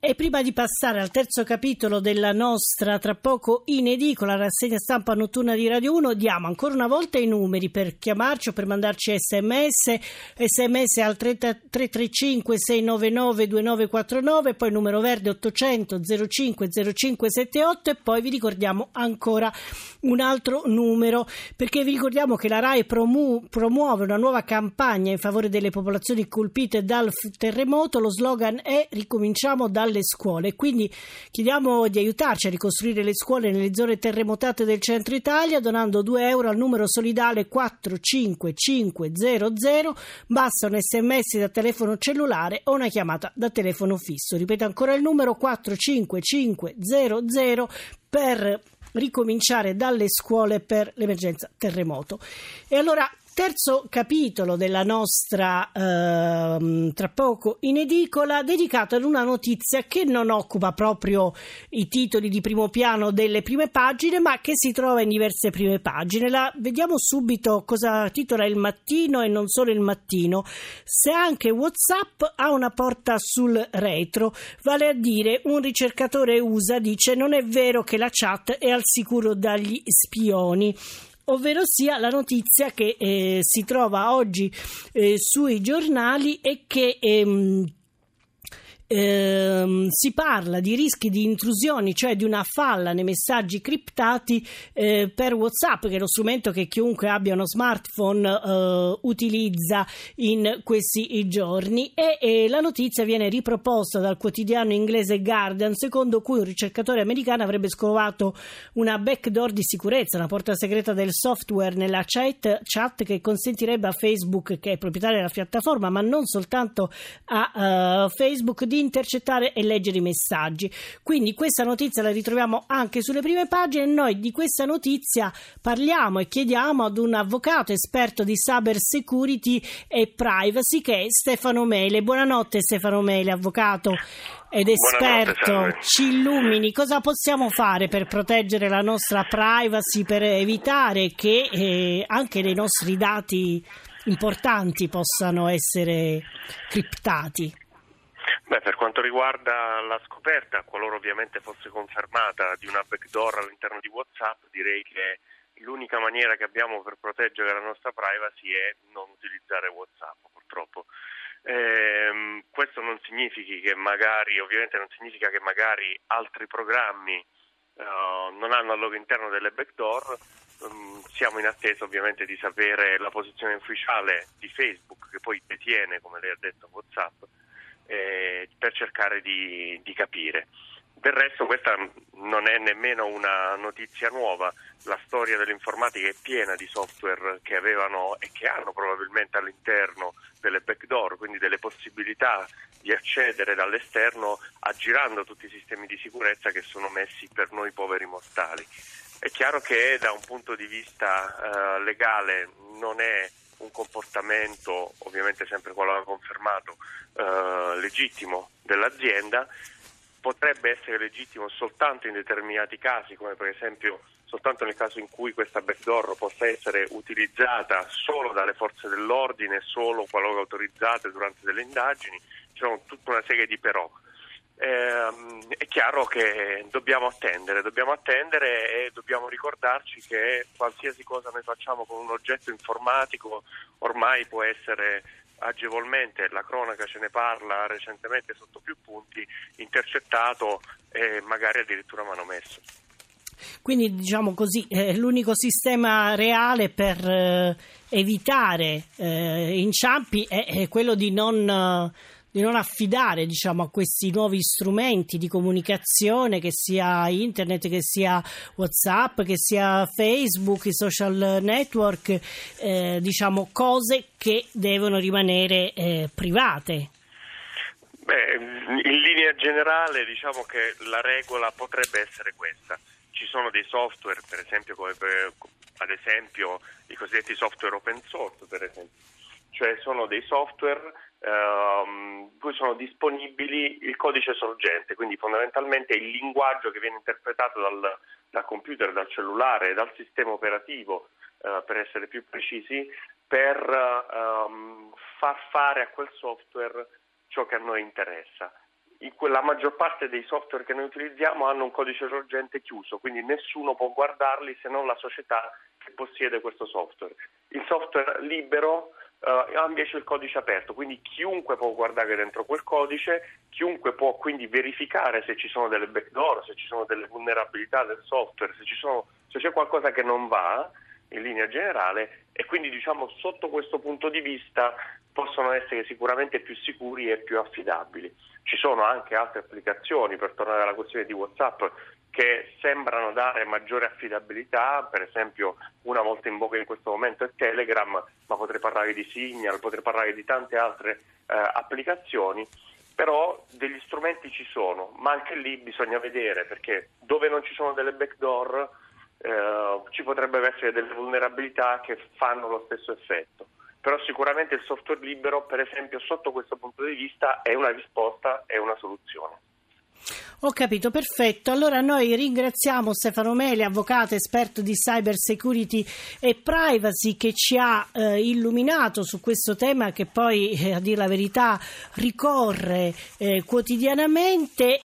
E prima di passare al terzo capitolo della nostra tra poco in edicola rassegna stampa notturna di Radio 1, diamo ancora una volta i numeri per chiamarci o per mandarci sms, sms al 335 699 2949, poi numero verde 800 05 0578 e poi vi ricordiamo ancora un altro numero perché vi ricordiamo che la RAI promu- promuove una nuova campagna in favore delle popolazioni colpite dal terremoto, lo slogan è ricominciamo dal alle scuole. Quindi chiediamo di aiutarci a ricostruire le scuole nelle zone terremotate del centro Italia donando 2 euro al numero solidale 45500. Basta un sms da telefono cellulare o una chiamata da telefono fisso. Ripeto ancora il numero 45500 per ricominciare dalle scuole per l'emergenza terremoto. E allora terzo capitolo della nostra eh, tra poco in edicola dedicato ad una notizia che non occupa proprio i titoli di primo piano delle prime pagine ma che si trova in diverse prime pagine. La vediamo subito cosa titola il mattino e non solo il mattino. Se anche whatsapp ha una porta sul retro vale a dire un ricercatore USA dice non è vero che la chat è al sicuro dagli spioni ovvero sia la notizia che eh, si trova oggi eh, sui giornali e che ehm, ehm, si parla di rischi di intrusioni, cioè di una falla nei messaggi criptati eh, per WhatsApp, che è lo strumento che chiunque abbia uno smartphone eh, utilizza in questi giorni. E, e, la notizia viene riproposta dal quotidiano inglese Guardian, secondo cui un ricercatore americano avrebbe scovato una backdoor di sicurezza, una porta segreta del software nella chat, chat che consentirebbe a Facebook, che è proprietaria della piattaforma, ma non soltanto a uh, Facebook, di intercettare e leggere i messaggi. Quindi questa notizia la ritroviamo anche sulle prime pagine e noi di questa notizia parliamo e chiediamo ad un avvocato esperto di cyber security e privacy che è Stefano Mele. Buonanotte Stefano Mele, avvocato ed esperto, ci illumini cosa possiamo fare per proteggere la nostra privacy, per evitare che eh, anche dei nostri dati importanti possano essere criptati. Beh, per quanto riguarda la scoperta, qualora ovviamente fosse confermata di una backdoor all'interno di WhatsApp, direi che l'unica maniera che abbiamo per proteggere la nostra privacy è non utilizzare WhatsApp, purtroppo. Eh, questo non significa che magari, ovviamente non significa che magari altri programmi uh, non hanno al loro interno delle backdoor. Um, siamo in attesa ovviamente di sapere la posizione ufficiale di Facebook che poi detiene, come lei ha detto, WhatsApp eh, per cercare di, di capire. Del resto questa non è nemmeno una notizia nuova, la storia dell'informatica è piena di software che avevano e che hanno probabilmente all'interno delle backdoor, quindi delle possibilità di accedere dall'esterno aggirando tutti i sistemi di sicurezza che sono messi per noi poveri mortali. È chiaro che da un punto di vista uh, legale non è un comportamento, ovviamente sempre quello confermato, eh, legittimo dell'azienda, potrebbe essere legittimo soltanto in determinati casi, come per esempio soltanto nel caso in cui questa backdoor possa essere utilizzata solo dalle forze dell'ordine, solo qualora autorizzate durante delle indagini, c'è tutta una serie di però eh, è chiaro che dobbiamo attendere, dobbiamo attendere e dobbiamo ricordarci che qualsiasi cosa noi facciamo con un oggetto informatico ormai può essere agevolmente, la cronaca ce ne parla recentemente sotto più punti, intercettato e magari addirittura manomesso. Quindi diciamo così, eh, l'unico sistema reale per eh, evitare eh, inciampi è, è, quello di non di non affidare diciamo, a questi nuovi strumenti di comunicazione, che sia internet, che sia WhatsApp, che sia Facebook, i social network, eh, diciamo cose che devono rimanere eh, private. Beh, in linea generale diciamo che la regola potrebbe essere questa. Ci sono dei software, per esempio, come per, ad esempio i cosiddetti software open source, per esempio. cioè sono dei software cui sono disponibili il codice sorgente, quindi fondamentalmente il linguaggio che viene interpretato dal, dal computer, dal cellulare, dal sistema operativo, eh, per essere più precisi, per ehm, far fare a quel software ciò che a noi interessa. la maggior parte dei software che noi utilizziamo hanno un codice sorgente chiuso, quindi nessuno può guardarli se non la società che possiede questo software. Il software libero uh, invece il codice aperto, quindi chiunque può guardare dentro quel codice, chiunque può quindi verificare se ci sono delle backdoor, se ci sono delle vulnerabilità del software, se, sono, se c'è qualcosa che non va in linea generale e quindi diciamo sotto questo punto di vista possono essere sicuramente più sicuri e più affidabili. Ci sono anche altre applicazioni, per tornare alla questione di WhatsApp, che sembrano dare maggiore affidabilità, per esempio una molto in voga in questo momento è Telegram, ma potrei parlare di Signal, potrei parlare di tante altre eh, applicazioni, però degli strumenti ci sono, ma anche lì bisogna vedere perché dove non ci sono delle backdoor eh, ci potrebbero essere delle vulnerabilità che fanno lo stesso effetto. Però sicuramente il software libero, per esempio, sotto questo punto di vista è una risposta, è una soluzione. Ho capito, perfetto. Allora noi ringraziamo Stefano Meli, avvocato esperto di cyber security e privacy che ci ha eh, illuminato su questo tema che poi, eh, a dire la verità, ricorre eh, quotidianamente